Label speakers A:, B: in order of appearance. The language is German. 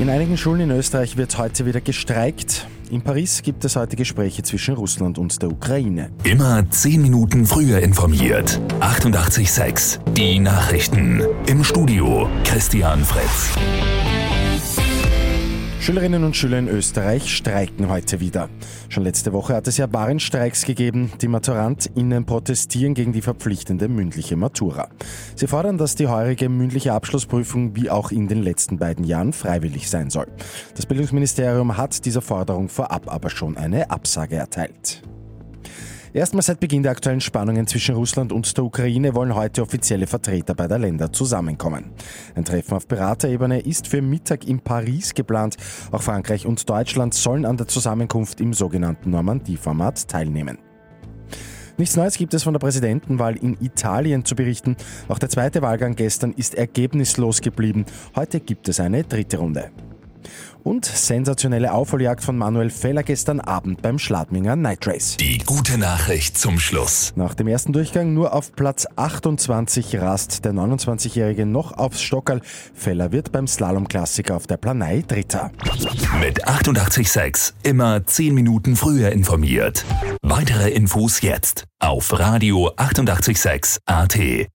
A: In einigen Schulen in Österreich wird heute wieder gestreikt. In Paris gibt es heute Gespräche zwischen Russland und der Ukraine.
B: Immer 10 Minuten früher informiert. 88.6 Die Nachrichten. Im Studio Christian Fritz.
A: Schülerinnen und Schüler in Österreich streiken heute wieder. Schon letzte Woche hat es ja Warnstreiks gegeben. Die MaturantInnen protestieren gegen die verpflichtende mündliche Matura. Sie fordern, dass die heurige mündliche Abschlussprüfung wie auch in den letzten beiden Jahren freiwillig sein soll. Das Bildungsministerium hat dieser Forderung vorab aber schon eine Absage erteilt. Erstmals seit Beginn der aktuellen Spannungen zwischen Russland und der Ukraine wollen heute offizielle Vertreter beider Länder zusammenkommen. Ein Treffen auf Beraterebene ist für Mittag in Paris geplant. Auch Frankreich und Deutschland sollen an der Zusammenkunft im sogenannten Normandie-Format teilnehmen. Nichts Neues gibt es von der Präsidentenwahl in Italien zu berichten. Auch der zweite Wahlgang gestern ist ergebnislos geblieben. Heute gibt es eine dritte Runde. Und sensationelle Aufholjagd von Manuel Feller gestern Abend beim Schladminger Night Race.
B: Die gute Nachricht zum Schluss.
A: Nach dem ersten Durchgang nur auf Platz 28 rast der 29-Jährige noch aufs Stockerl. Feller wird beim Slalom-Klassiker auf der Planei Dritter.
B: Mit 88.6 immer 10 Minuten früher informiert. Weitere Infos jetzt auf Radio 886 AT.